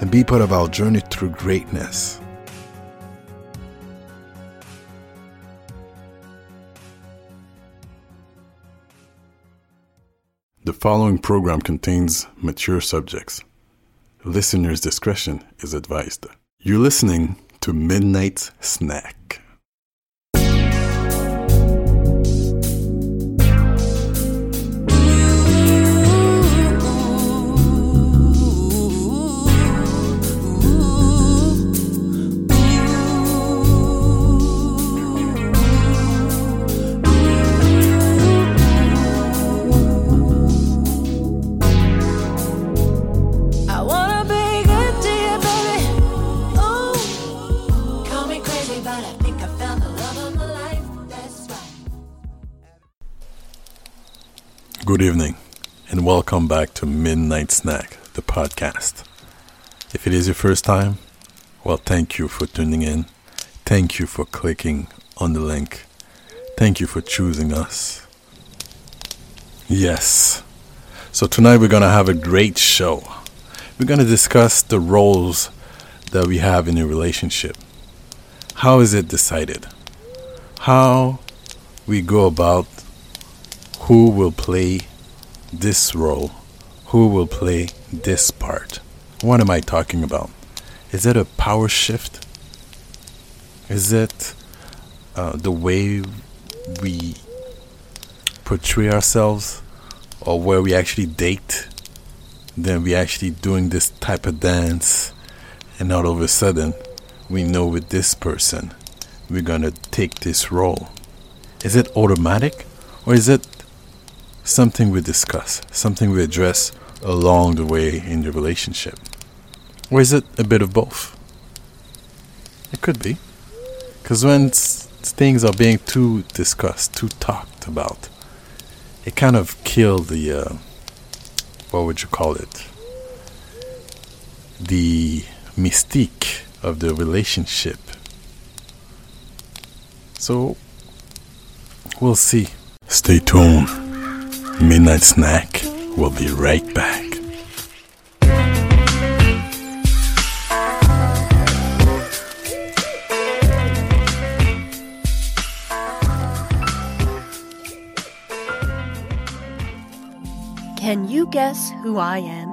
and be part of our journey through greatness. The following program contains mature subjects. Listener's discretion is advised. You're listening to Midnight Snack. Good evening, and welcome back to Midnight Snack, the podcast. If it is your first time, well, thank you for tuning in. Thank you for clicking on the link. Thank you for choosing us. Yes. So, tonight we're going to have a great show. We're going to discuss the roles that we have in a relationship. How is it decided? How we go about who will play this role, who will play this part. What am I talking about? Is it a power shift? Is it uh, the way we portray ourselves, or where we actually date? Then we actually doing this type of dance, and all of a sudden, we know with this person, we're gonna take this role. Is it automatic, or is it something we discuss, something we address along the way in the relationship? Or is it a bit of both? It could be. Because when things are being too discussed, too talked about, it kind of kills the, uh, what would you call it? The mystique of the relationship. So, we'll see. Stay tuned. Midnight Snack will be right back. Can you guess who I am?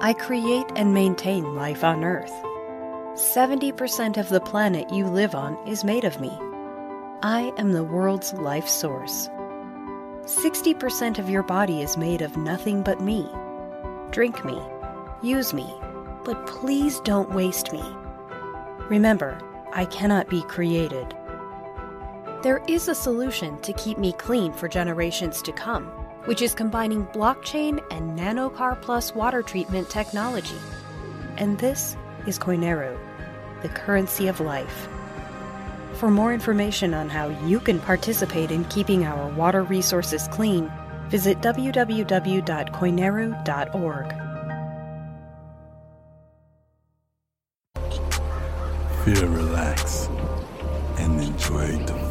I create and maintain life on Earth. 70% of the planet you live on is made of me. I am the world's life source. 60% of your body is made of nothing but me. Drink me, use me, but please don't waste me. Remember, I cannot be created. There is a solution to keep me clean for generations to come, which is combining blockchain and nanocar plus water treatment technology. And this is Koinero, the currency of life. For more information on how you can participate in keeping our water resources clean, visit www.koinero.org. Feel relaxed and enjoy the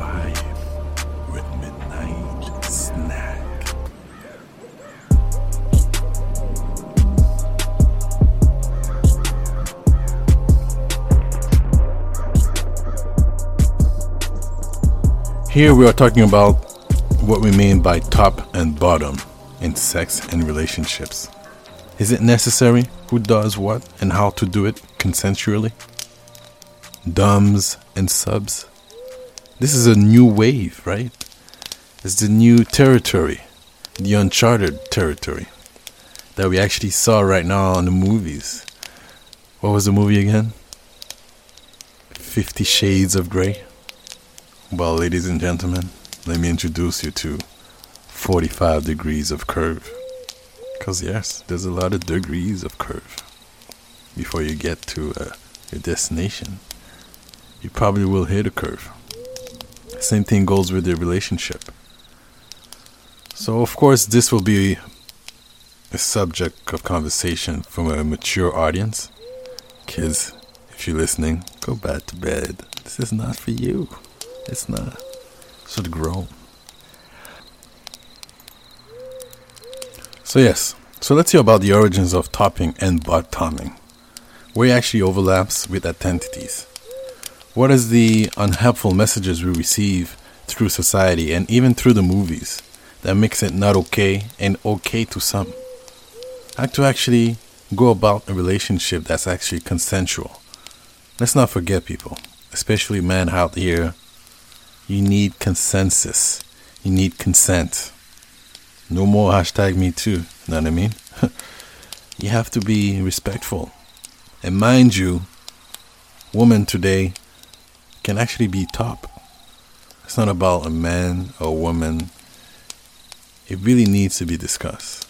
Here we are talking about what we mean by top and bottom in sex and relationships. Is it necessary? Who does what and how to do it consensually? Doms and subs. This is a new wave, right? It's the new territory, the uncharted territory that we actually saw right now in the movies. What was the movie again? Fifty Shades of Grey. Well, ladies and gentlemen, let me introduce you to 45 Degrees of Curve. Because, yes, there's a lot of degrees of curve before you get to uh, your destination. You probably will hit a curve. Same thing goes with your relationship. So, of course, this will be a subject of conversation from a mature audience. Kids, if you're listening, go back to bed. This is not for you. It's not. Should grow. So yes, so let's hear about the origins of topping and bottoming. Where it actually overlaps with identities. What is the unhelpful messages we receive through society and even through the movies that makes it not okay and okay to some? How to actually go about a relationship that's actually consensual. Let's not forget people, especially men out here, you need consensus. You need consent. No more hashtag me too. Know what I mean? you have to be respectful. And mind you, women today can actually be top. It's not about a man or a woman. It really needs to be discussed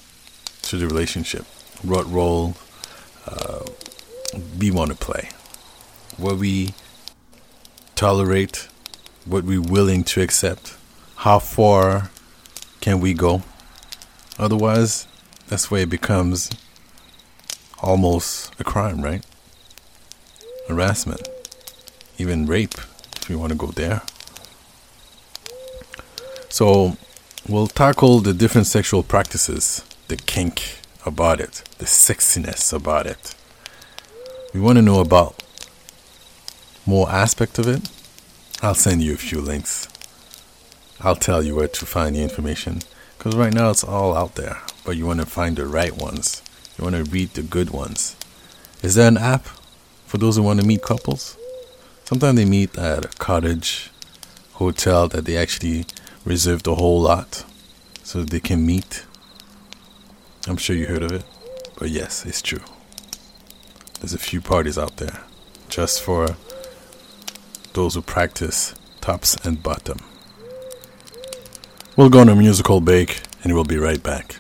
through the relationship. What role uh, we want to play. What we tolerate. What we're willing to accept. How far can we go? Otherwise, that's where it becomes almost a crime, right? Harassment, even rape, if you want to go there. So, we'll tackle the different sexual practices, the kink about it, the sexiness about it. We want to know about more aspect of it. I'll send you a few links. I'll tell you where to find the information. Because right now it's all out there, but you want to find the right ones. You want to read the good ones. Is there an app for those who want to meet couples? Sometimes they meet at a cottage, hotel that they actually reserved a whole lot so they can meet. I'm sure you heard of it, but yes, it's true. There's a few parties out there just for those who practice tops and bottom. We'll go on a musical break and we'll be right back.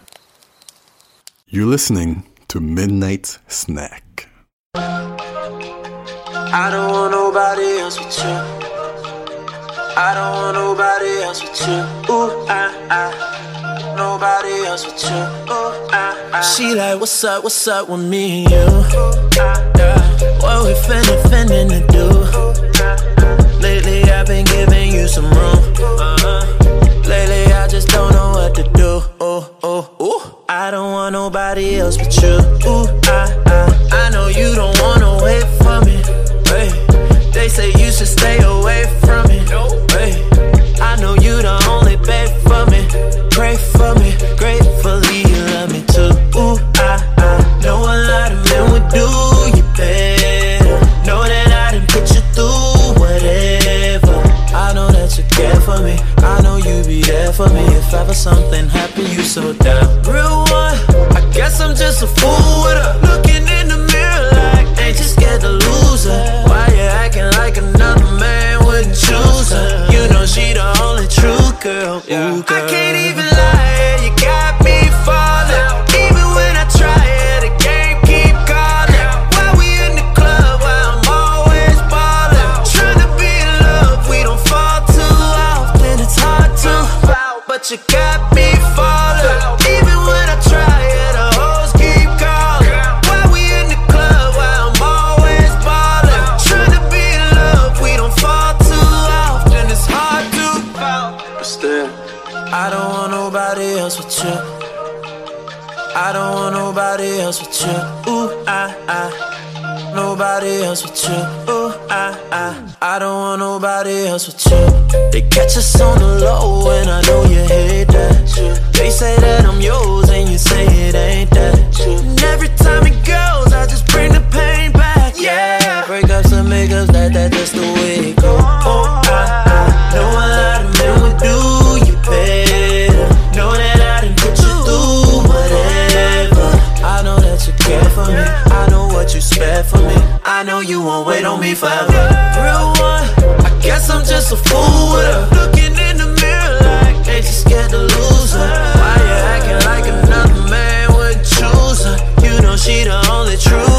You're listening to Midnight Snack. I don't want nobody else with you. I don't want nobody else with you. Ooh, ah, ah. Nobody else with you. Ooh, ah, ah. She like, what's up, what's up with me and you? Ah, yeah. What we finna, finna to do? Lately I've been giving you some room. Uh-huh. Lately I just don't know what to do. Oh, oh, ooh. I don't want nobody else but you. Ooh, I, something happened, you so down. Real I don't want nobody else with you. I don't want nobody else with you. Ooh, I, I. Nobody else with you. Ooh, I, I. I don't want nobody else with you. They catch us on the low, and I know you hate that. They say that I'm yours, and you say it ain't that. And every time it goes, I just bring the pain back. Yeah, breakups and makeups, that, that, that's the way it goes. Oh, I. Know a lot of men would do you better. Know that I done put you through whatever. I know that you care for me. I know what you spare for me. I know you won't wait on me forever. Real one, I guess I'm just a fool with her. Looking in the mirror like, ain't you scared to lose her? Why you acting like another man would choose her You know she the only true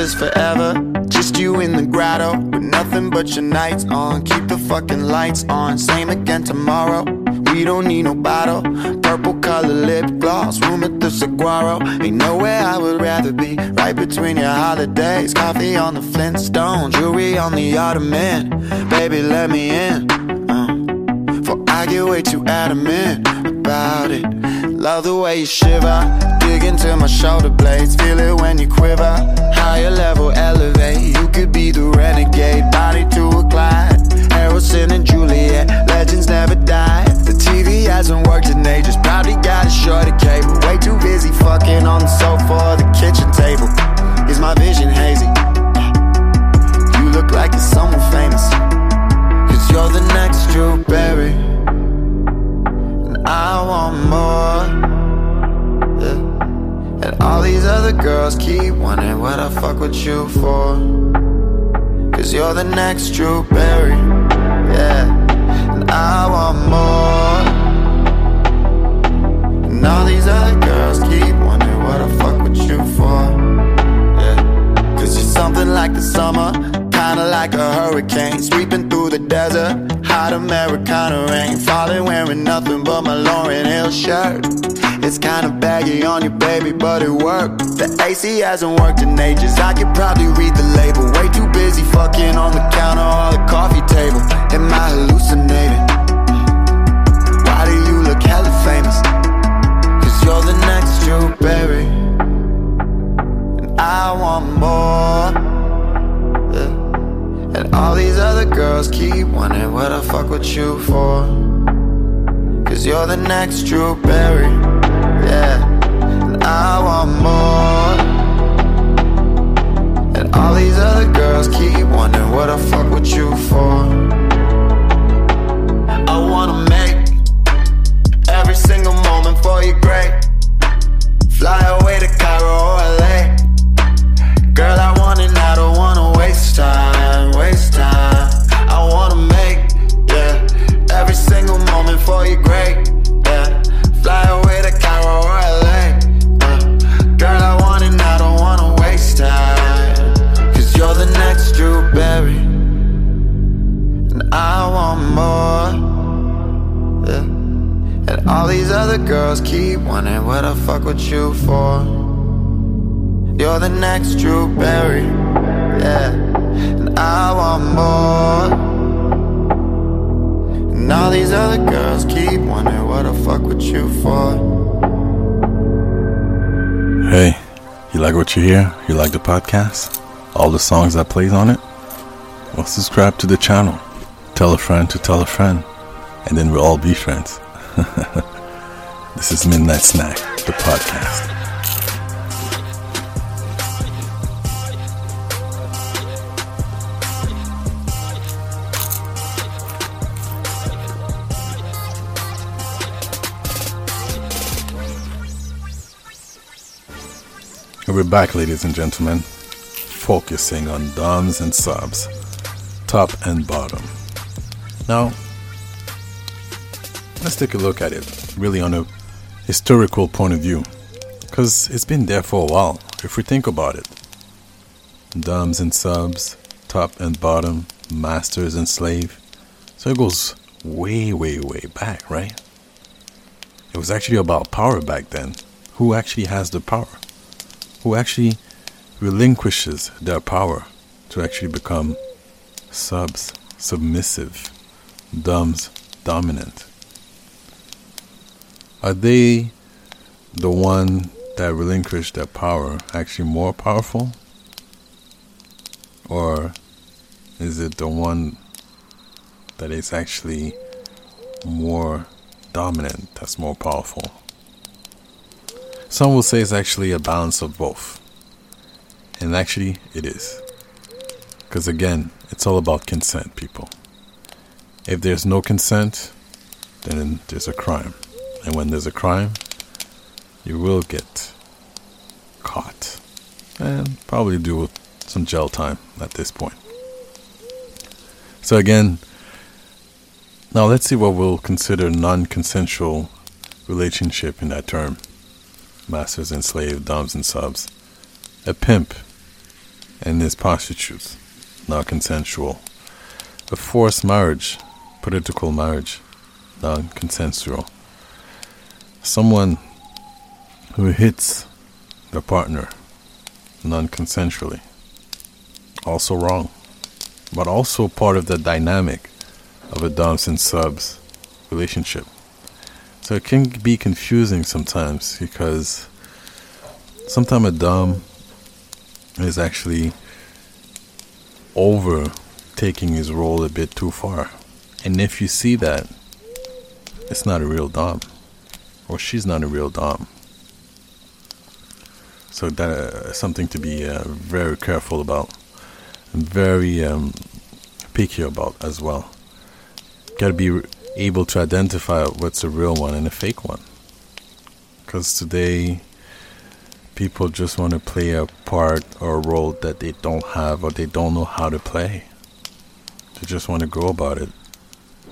this forever. Just you in the grotto with nothing but your nights on. Keep the fucking lights on. Same again tomorrow. We don't need no bottle. Purple color lip gloss. Room at the Saguaro. Ain't nowhere I would rather be. Right between your holidays. Coffee on the Flintstone. Jewelry on the Ottoman. Baby, let me in. Uh, for I get way too adamant about it. Love the way you shiver. Dig into my shoulder blades. Feel it when you quiver. Higher level elevate. You could be the renegade. Body to a glide. Harrison and Juliet. Legends never die. The TV hasn't worked in ages. Probably got a shorter cable. Way too busy fucking on the sofa or the kitchen table. Is my vision hazy? You look like you're someone famous. Cause you're the next Drew Barry. And I want more. All these other girls keep wondering what I fuck with you for. Cause you're the next Drew Berry, Yeah. And I want more. And all these other girls keep wondering what I fuck with you for. Yeah. Cause you're something like the summer, kinda like a hurricane, sweeping through the desert. Hot Americana rain, falling wearing nothing but my Lauryn Hill shirt. It's kinda baggy on you, baby, but it worked. The AC hasn't worked in ages. I could probably read the label. Way too busy fucking on the counter or the coffee table. Am I hallucinating? Why do you look hella famous? Cause you're the next Drew Barry. And I want more. All these other girls keep wondering what I fuck with you for. Cause you're the next Drew Barry. Yeah. And I want more. And all these other girls keep wondering what I fuck with you for. I wanna make every single moment for you great. Fly away to Cairo LA. Girls keep wondering what I fuck with you for. You're the next Drew Barry, yeah. And I want more. And all these other girls keep wondering what I fuck with you for. Hey, you like what you hear? You like the podcast? All the songs that plays on it? Well, subscribe to the channel. Tell a friend to tell a friend. And then we'll all be friends. this is Midnight Snack, the podcast. We're back, ladies and gentlemen, focusing on doms and subs, top and bottom. Now, let's take a look at it really on a historical point of view, because it's been there for a while, if we think about it. Doms and subs, top and bottom, masters and slave. So it goes way, way, way back, right? It was actually about power back then. Who actually has the power? who actually relinquishes their power to actually become subs, submissive, doms, dominant. Are they the one that relinquished their power actually more powerful? Or is it the one that is actually more dominant that's more powerful? Some will say it's actually a balance of both. And actually, it is. Because again, it's all about consent, people. If there's no consent, then there's a crime. And when there's a crime, you will get caught. And probably do some jail time at this point. So, again, now let's see what we'll consider non consensual relationship in that term masters and slaves, doms and subs. A pimp and his prostitutes, non consensual. A forced marriage, political marriage, non consensual. Someone who hits their partner non consensually. Also wrong. But also part of the dynamic of a Doms and subs relationship. So it can be confusing sometimes because sometimes a Dom is actually over taking his role a bit too far. And if you see that, it's not a real Dom. Or she's not a real Dom. So that uh, something to be uh, very careful about, and very um, picky about as well. Got to be able to identify what's a real one and a fake one. Because today, people just want to play a part or a role that they don't have or they don't know how to play. They just want to go about it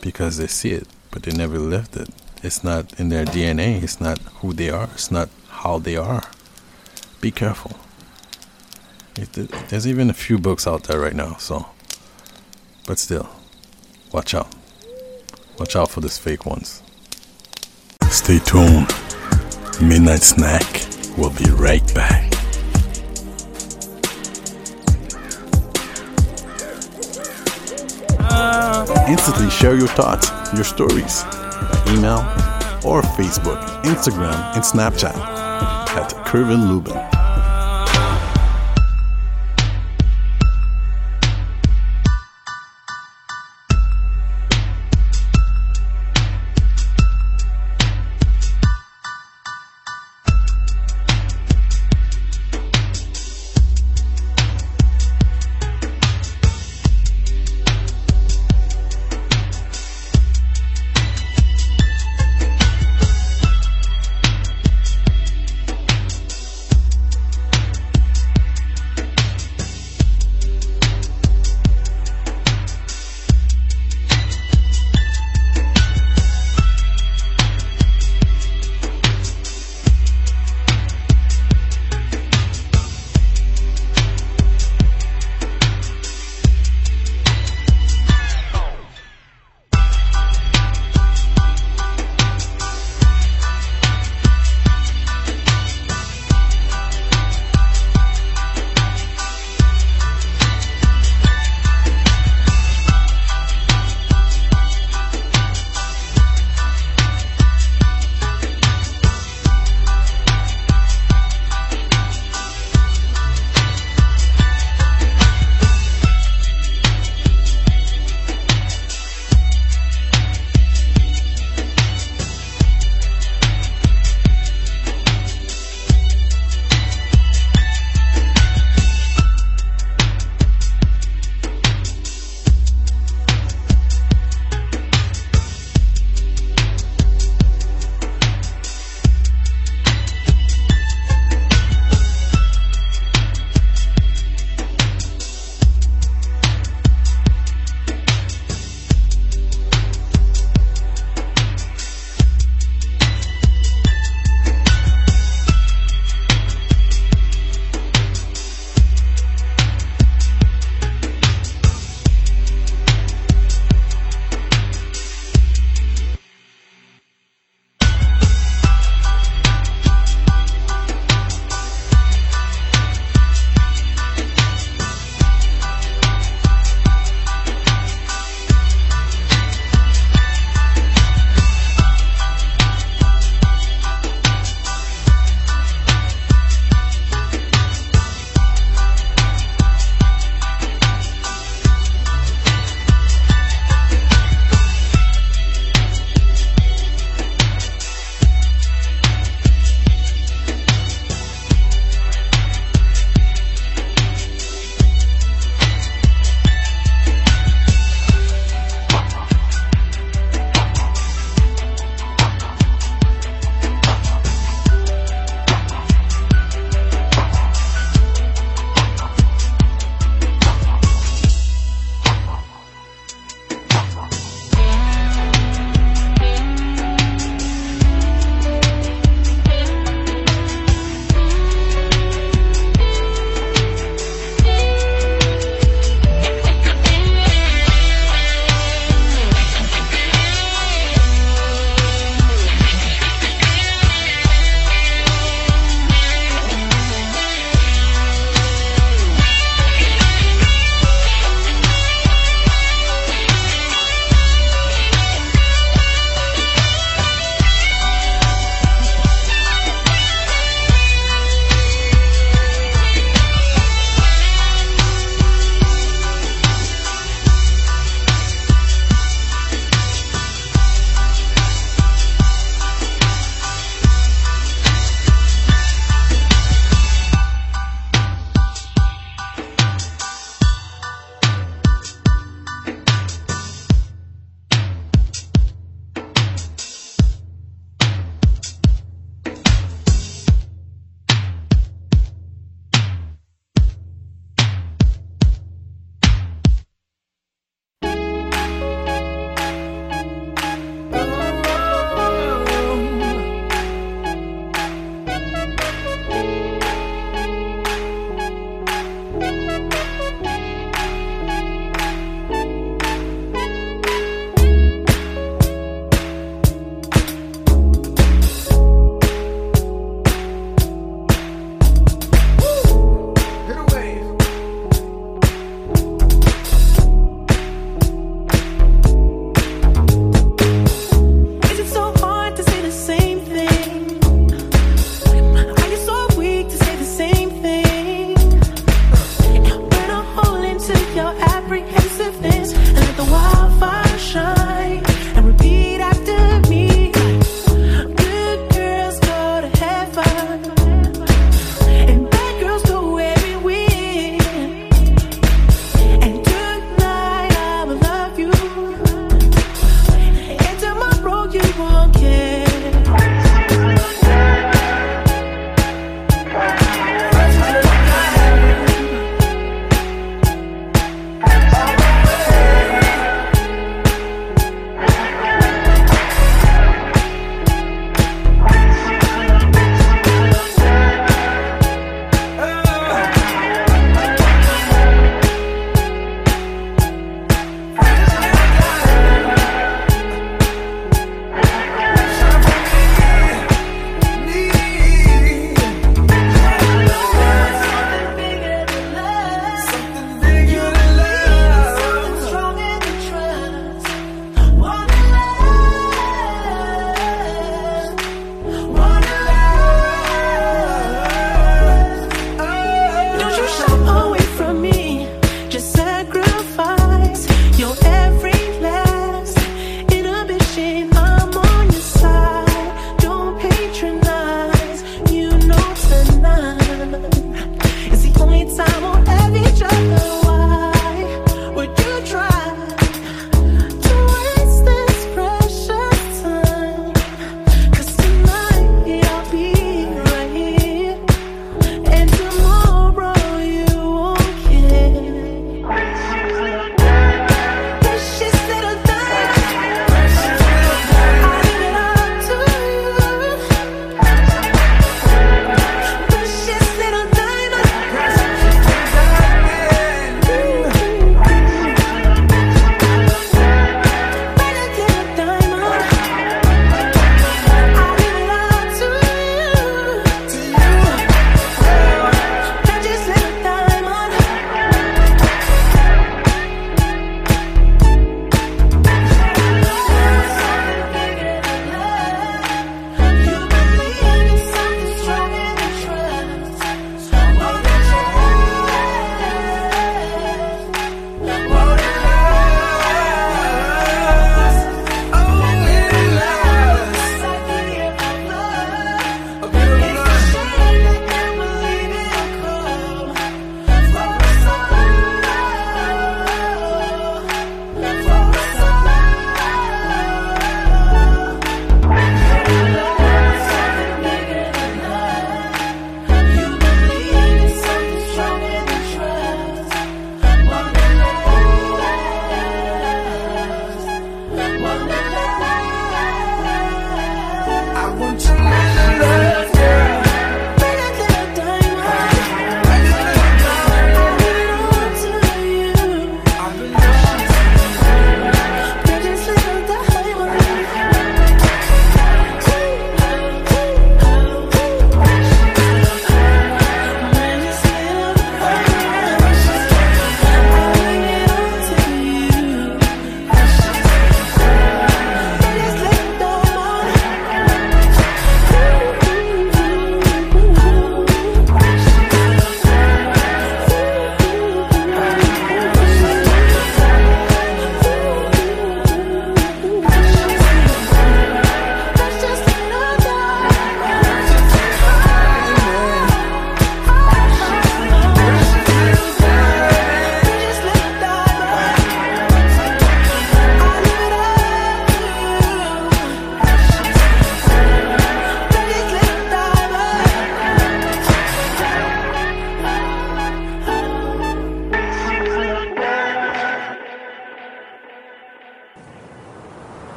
because they see it, but they never lived it. It's not in their DNA. It's not who they are. It's not how they are. Be careful. There's even a few books out there right now, so. But still, watch out. Watch out for these fake ones. Stay tuned. Midnight Snack will be right back. Uh. Instantly share your thoughts, your stories by email or Facebook, Instagram, and Snapchat at Kervin Lubin.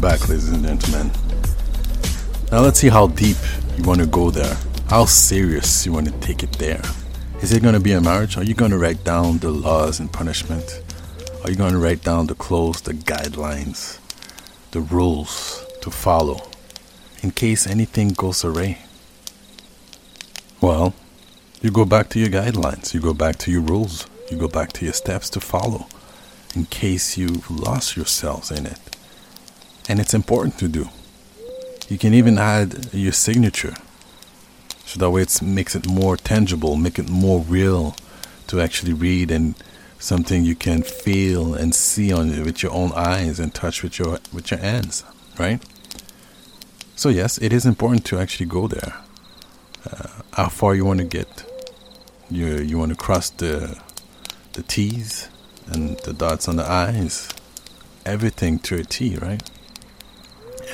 Back, ladies and gentlemen. Now let's see how deep you want to go there. How serious you want to take it there. Is it going to be a marriage? Are you going to write down the laws and punishment? Are you going to write down the clothes, the guidelines, the rules to follow in case anything goes awry? Well, you go back to your guidelines, you go back to your rules, you go back to your steps to follow in case you lost yourselves in it. And it's important to do. You can even add your signature so that way it makes it more tangible, make it more real to actually read and something you can feel and see on with your own eyes and touch with your with your hands, right? So yes, it is important to actually go there. Uh, how far you want to get? You you want to cross the the T's and the dots on the I's. Everything to a T, right?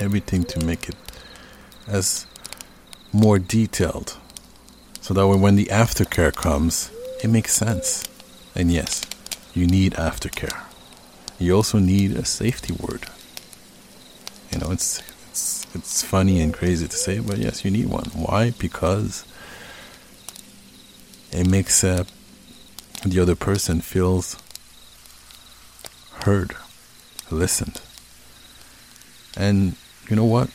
Everything to make it as more detailed. So that way when the aftercare comes, it makes sense. And yes, you need aftercare. You also need a safety word. You know, it's it's it's funny and crazy to say, but yes, you need one. Why? Because it makes uh, the other person feels heard, listened. And you know what?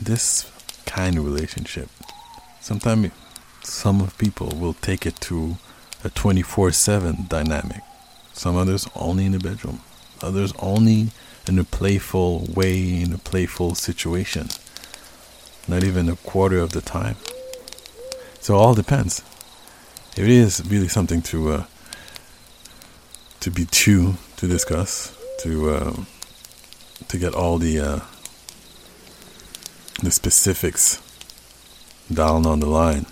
This kind of relationship, sometimes some of people will take it to a 24 7 dynamic. Some others only in the bedroom, others only in a playful way, in a playful situation. Not even a quarter of the time. So all depends. It is really something to uh, to be true to discuss, to um, to get all the uh, the specifics down on the line.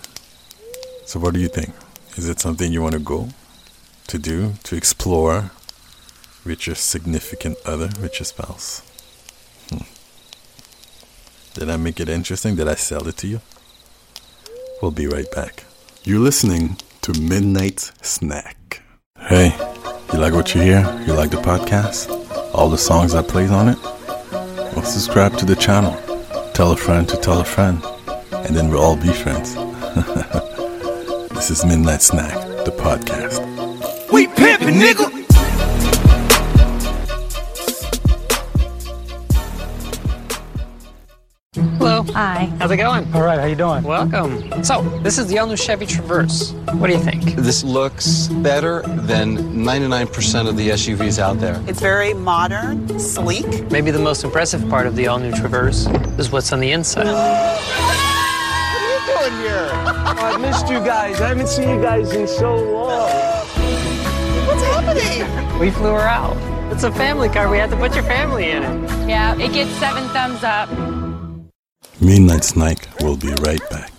So, what do you think? Is it something you want to go to do to explore with your significant other, with your spouse? Hmm. Did I make it interesting? Did I sell it to you? We'll be right back. You're listening to Midnight Snack. Hey, you like what you hear? You like the podcast? All the songs I played on it? Well, subscribe to the channel. Tell a friend to tell a friend. And then we'll all be friends. this is Midnight Snack, the podcast. We pimpin', nigga. Hi. How's it going? All right, how you doing? Welcome. So, this is the all-new Chevy Traverse. What do you think? This looks better than 99% of the SUVs out there. It's very modern, sleek. Maybe the most impressive part of the all-new Traverse is what's on the inside. What are you doing here? oh, I missed you guys. I haven't seen you guys in so long. What's happening? We flew her out. It's a family car. We had to put your family in it. Yeah, it gets seven thumbs up. Midnight Snack will be right back.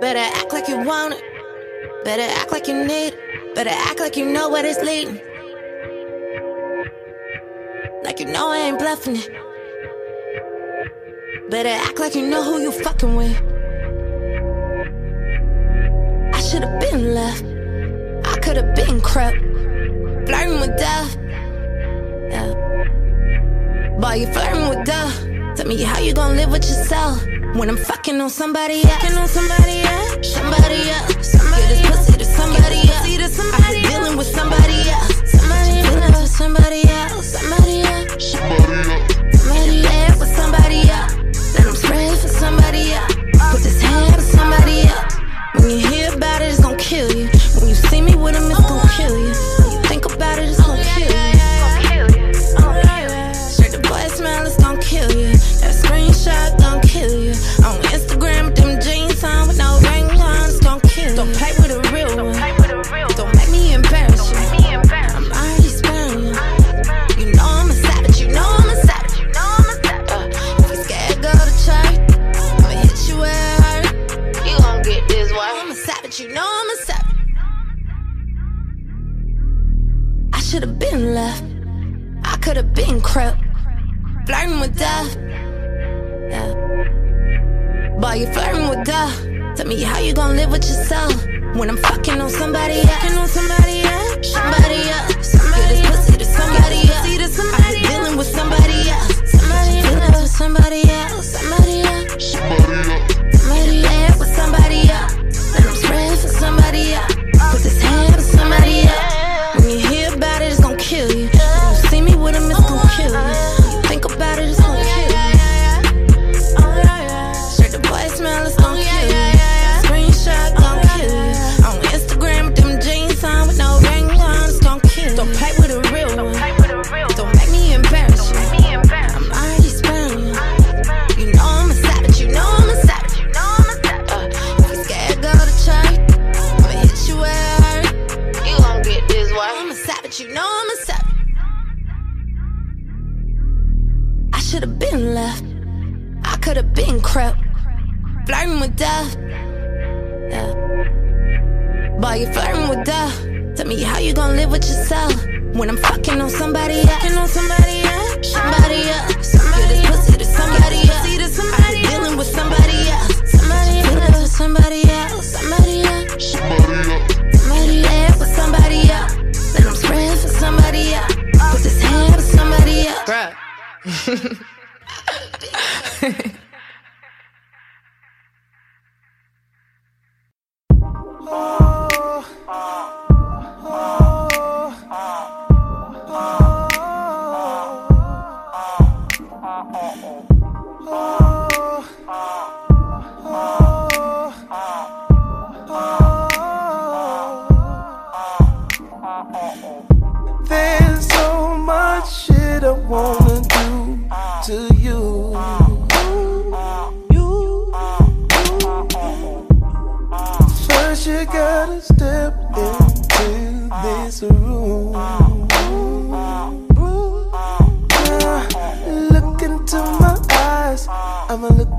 Better act like you want it. Better act like you need it. Better act like you know what it's leading. Like you know I ain't bluffing it. Better act like you know who you fucking with. I should have been left. I could have been crept. Flirting with death. Yeah. Boy, you flirting with death. Tell me how you gonna live with yourself when I'm fucking on somebody else. Fucking on somebody else. Somebody else. Somebody this pussy to somebody else. Pussy to somebody I dealing with somebody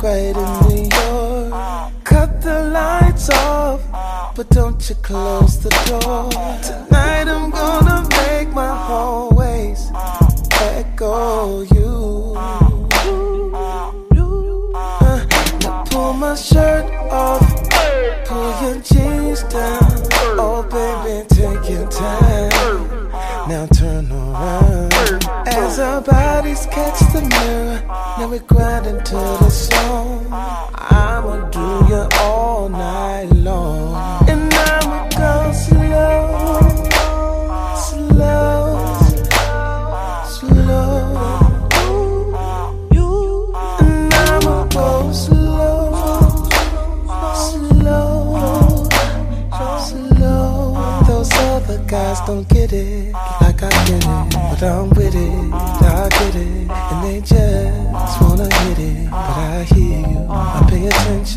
Look right into yours. Cut the lights off, but don't you close the door. Tonight I'm gonna make my hallways echo you. Uh, now pull my shirt off, pull your jeans down. Oh baby, take your time. Now turn around as our bodies catch the mirror. Now we grind into the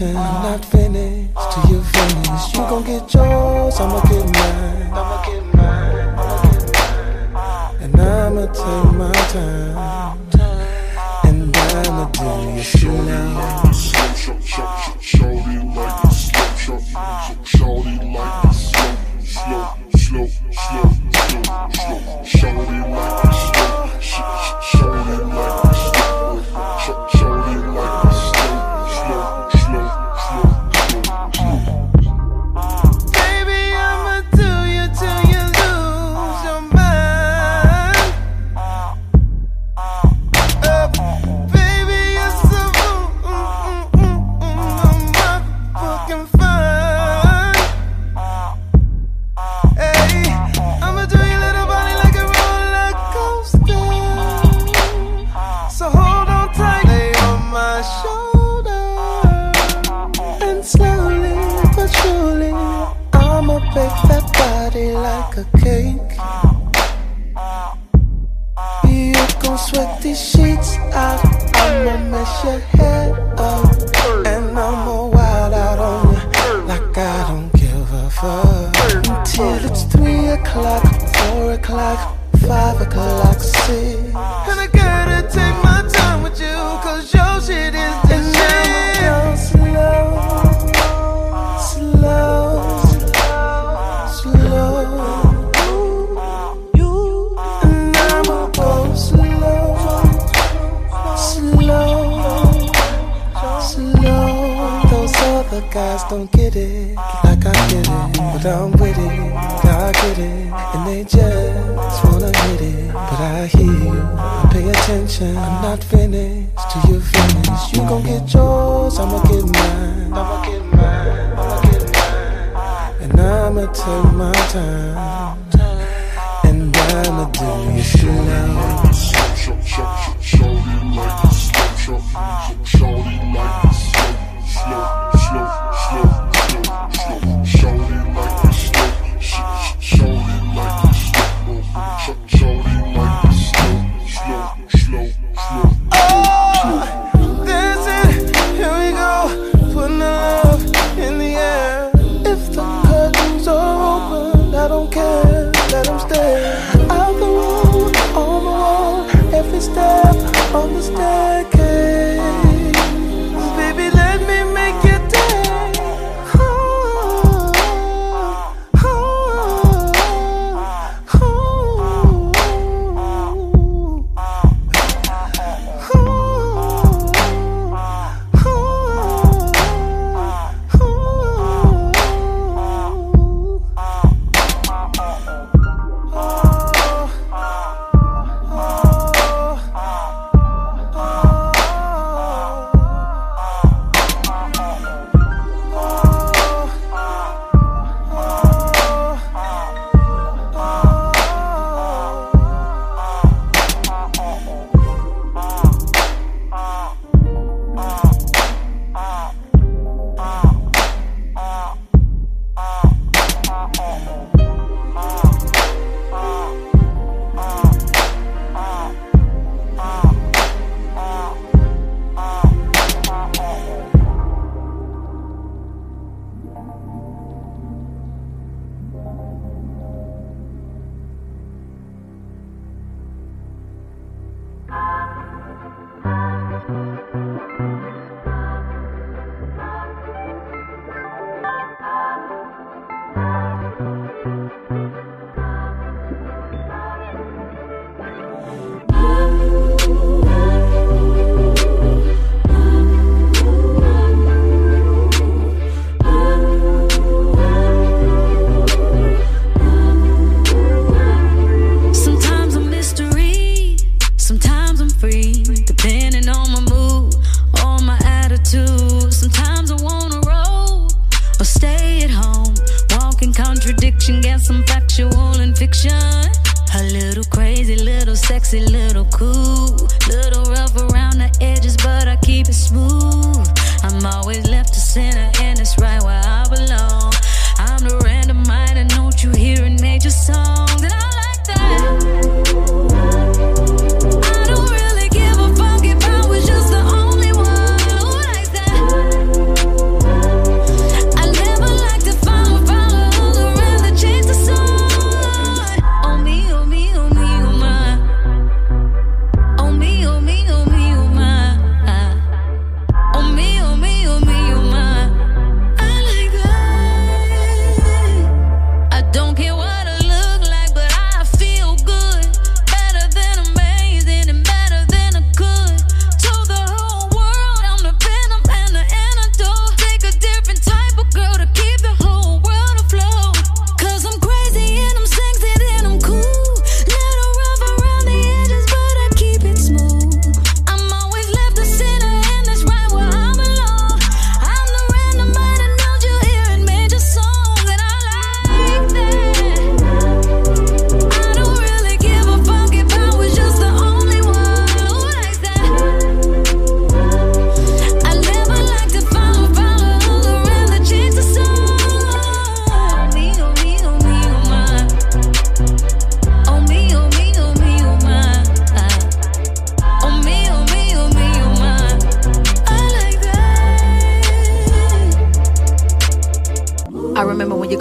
listen, I'm not finished till you finish. You gon' get yours, I'ma get mine. I'ma get mine. And I'ma take my time.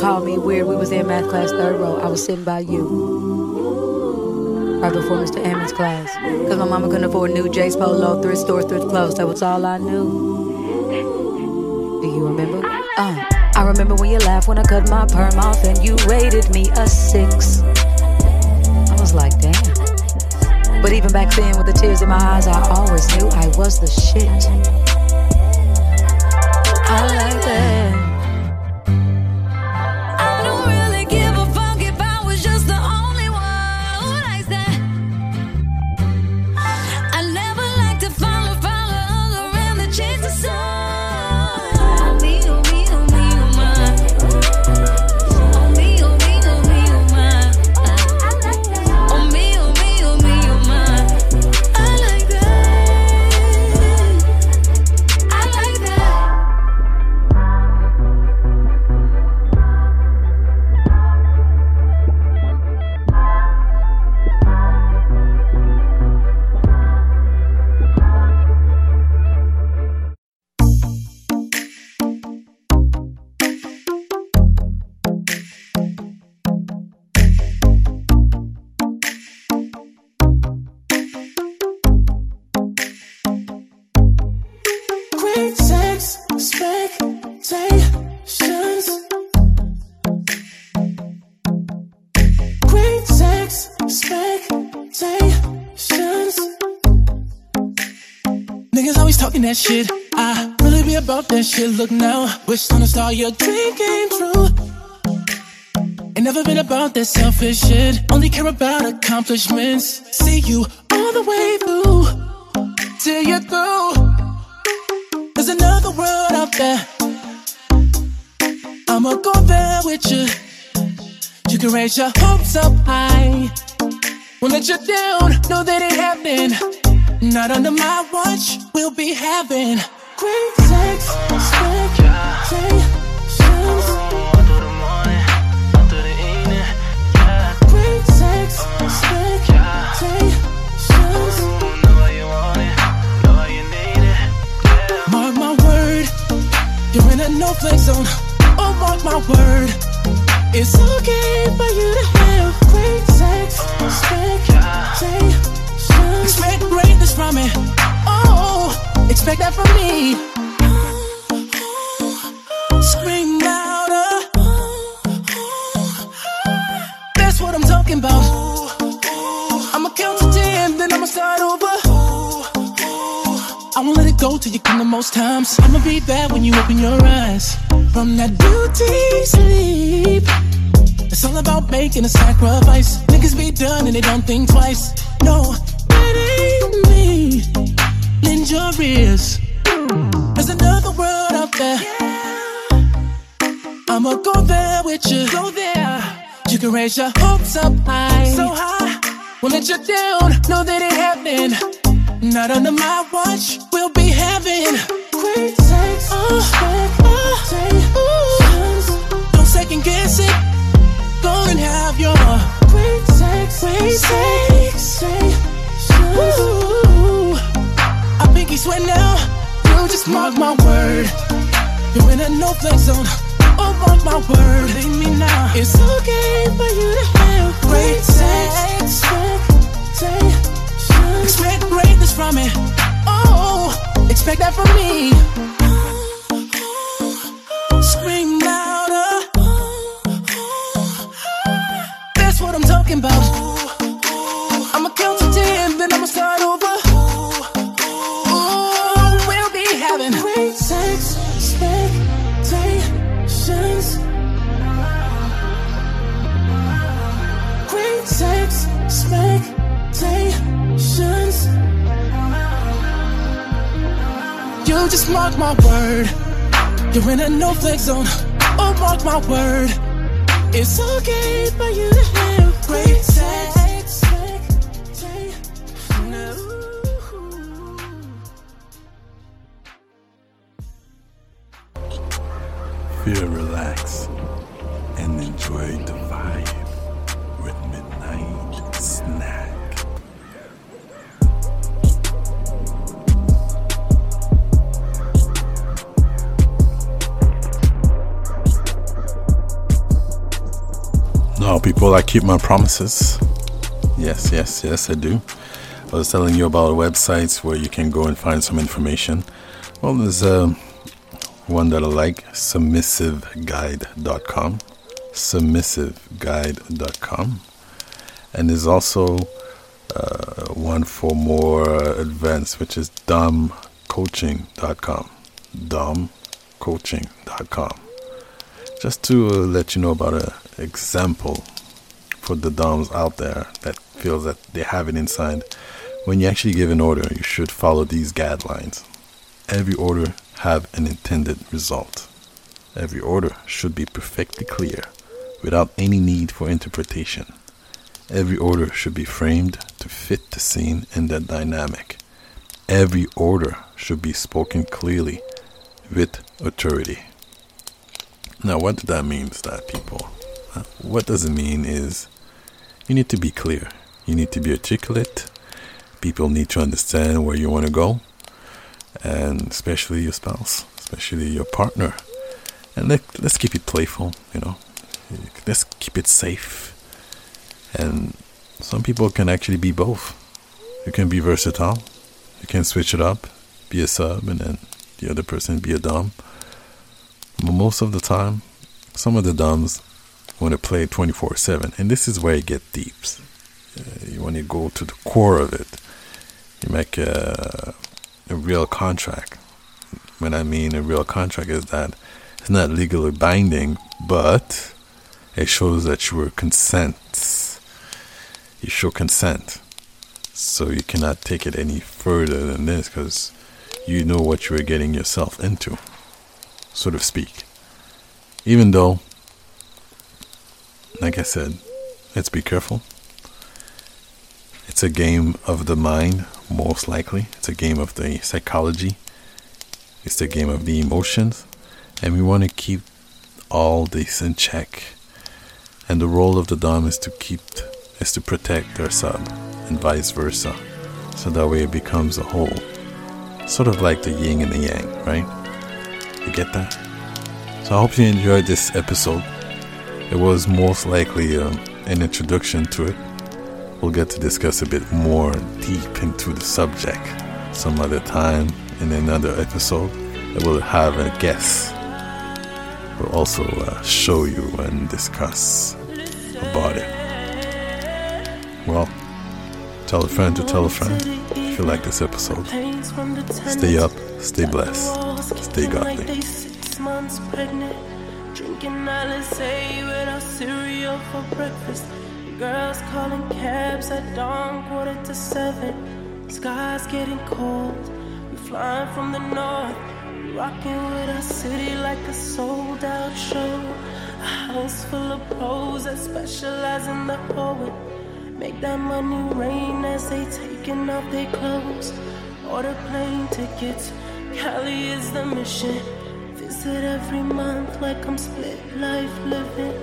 Call me weird. We was in math class, third row. I was sitting by you. Right before Mr. Ammons' class. Because my mama couldn't afford new J's Polo, thrift store, thrift clothes. That was all I knew. Do you remember? Uh, I remember when you laughed when I cut my perm off and you rated me a six. I was like, damn. But even back then, with the tears in my eyes, I always knew I was the shit. I that shit. I really be about that shit. Look now, wish on a star your dream came true. Ain't never been about that selfish shit. Only care about accomplishments. See you all the way through. Till you're through. There's another world out there. I'ma go there with you. You can raise your hopes up high. Won't let you down, know that it happened. Not under my watch, we'll be having great sex, expectations. Great sex. Mark my word, you're in a no flex zone. Oh, mark my word, it's okay for you to have great sex, expectations. Greatness from me. Oh, expect that from me. Scream louder. That's what I'm talking about. I'ma count to ten, then I'ma start over. I won't let it go till you come the most times. I'ma be there when you open your eyes from that beauty sleep. It's all about making a sacrifice. Niggas be done and they don't think twice. No. Lend your ears. There's another world out there. I'ma go there with you. Go there. You can raise your hopes up high. So high. Won't let you down. Know that it happened. Not under my watch. We'll be having great sex. Oh, oh, Don't second guess it. Go and have your great sex. Great sex. Think now. You just mark my word. You're in a no flex zone. Oh, mark my word. Believe me now. It's okay for you to have great sex. Expect greatness from me. Oh, expect that from me. Just mark my word. You're in a no flex zone. Oh, mark my word. It's okay for you to have great sex. People I keep my promises. Yes, yes, yes, I do. I was telling you about websites where you can go and find some information. Well, there's uh, one that I like submissiveguide.com. Submissiveguide.com. And there's also uh, one for more advanced, which is domcoaching.com. Domcoaching.com. Just to uh, let you know about an example for the DOMs out there that feels that they have it inside. When you actually give an order, you should follow these guidelines. Every order have an intended result. Every order should be perfectly clear without any need for interpretation. Every order should be framed to fit the scene and the dynamic. Every order should be spoken clearly with authority. Now, what that mean, that people? What does it mean is you need to be clear, you need to be articulate. People need to understand where you want to go, and especially your spouse, especially your partner. And let, let's keep it playful, you know, let's keep it safe and some people can actually be both. You can be versatile. You can switch it up, be a sub, and then the other person be a dom. But most of the time, some of the doms want to play 24 7. And this is where it get deep. Uh, you want to go to the core of it. You make a, a real contract. When I mean a real contract, is that it's not legally binding, but it shows that you were consent you show consent. So you cannot take it any further than this because you know what you are getting yourself into, so to speak. Even though, like I said, let's be careful. It's a game of the mind, most likely. It's a game of the psychology. It's a game of the emotions. And we want to keep all this in check. And the role of the Dom is to keep is to protect their sub, and vice versa. So that way it becomes a whole. Sort of like the yin and the yang, right? You get that? So I hope you enjoyed this episode. It was most likely um, an introduction to it. We'll get to discuss a bit more deep into the subject some other time in another episode. I will have a guest. We'll also uh, show you and discuss about it. Well, tell a friend to tell a friend if you like this episode. Stay up, stay blessed, stay godly. Drinking Alizé without cereal for breakfast. Girls calling cabs at dawn, quarter to seven. Sky's getting cold. We flying from the north, rocking with our city like a sold out show. A house full of pros that specialize in the poet. Make that money rain as they taking off their clothes. Order plane tickets, Cali is the mission. Visit every month like I'm split life living.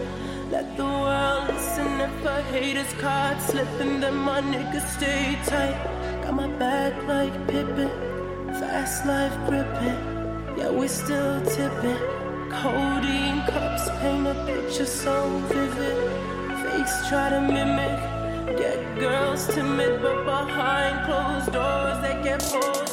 Let the world listen if I hate haters caught slipping, then my niggas stay tight. Got my back like Pippen, fast life gripping. Yeah, we still tipping. Codeine cups paint a picture so vivid. Fakes try to mimic. Get girls timid, but behind closed doors they get bored.